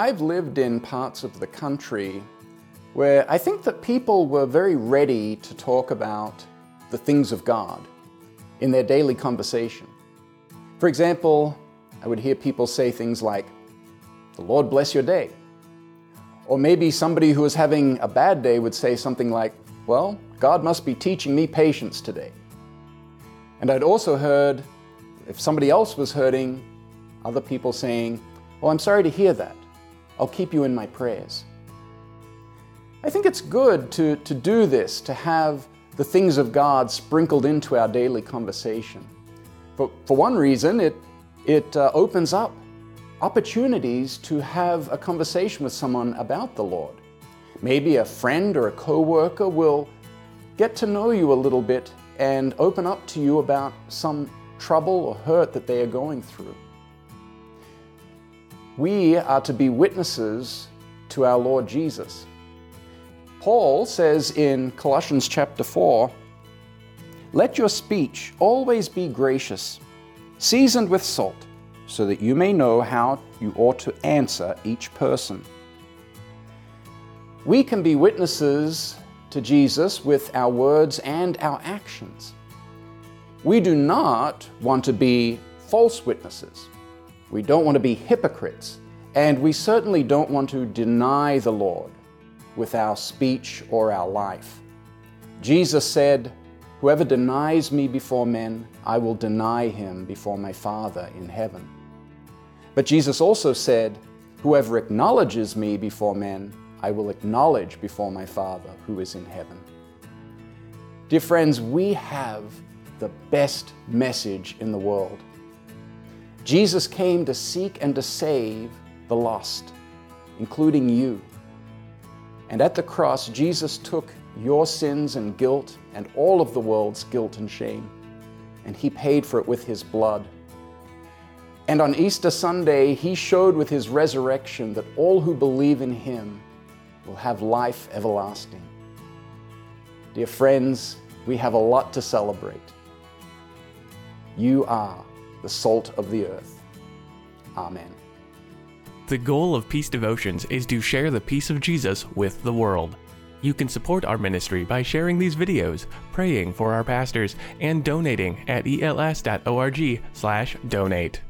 I've lived in parts of the country where I think that people were very ready to talk about the things of God in their daily conversation. For example, I would hear people say things like, The Lord bless your day. Or maybe somebody who was having a bad day would say something like, Well, God must be teaching me patience today. And I'd also heard, if somebody else was hurting, other people saying, Oh, I'm sorry to hear that. I'll keep you in my prayers. I think it's good to, to do this, to have the things of God sprinkled into our daily conversation. But for one reason, it, it uh, opens up opportunities to have a conversation with someone about the Lord. Maybe a friend or a coworker will get to know you a little bit and open up to you about some trouble or hurt that they are going through. We are to be witnesses to our Lord Jesus. Paul says in Colossians chapter 4 Let your speech always be gracious, seasoned with salt, so that you may know how you ought to answer each person. We can be witnesses to Jesus with our words and our actions. We do not want to be false witnesses. We don't want to be hypocrites, and we certainly don't want to deny the Lord with our speech or our life. Jesus said, Whoever denies me before men, I will deny him before my Father in heaven. But Jesus also said, Whoever acknowledges me before men, I will acknowledge before my Father who is in heaven. Dear friends, we have the best message in the world. Jesus came to seek and to save the lost, including you. And at the cross, Jesus took your sins and guilt and all of the world's guilt and shame, and He paid for it with His blood. And on Easter Sunday, He showed with His resurrection that all who believe in Him will have life everlasting. Dear friends, we have a lot to celebrate. You are the salt of the earth. Amen. The goal of Peace Devotions is to share the peace of Jesus with the world. You can support our ministry by sharing these videos, praying for our pastors, and donating at els.org/donate.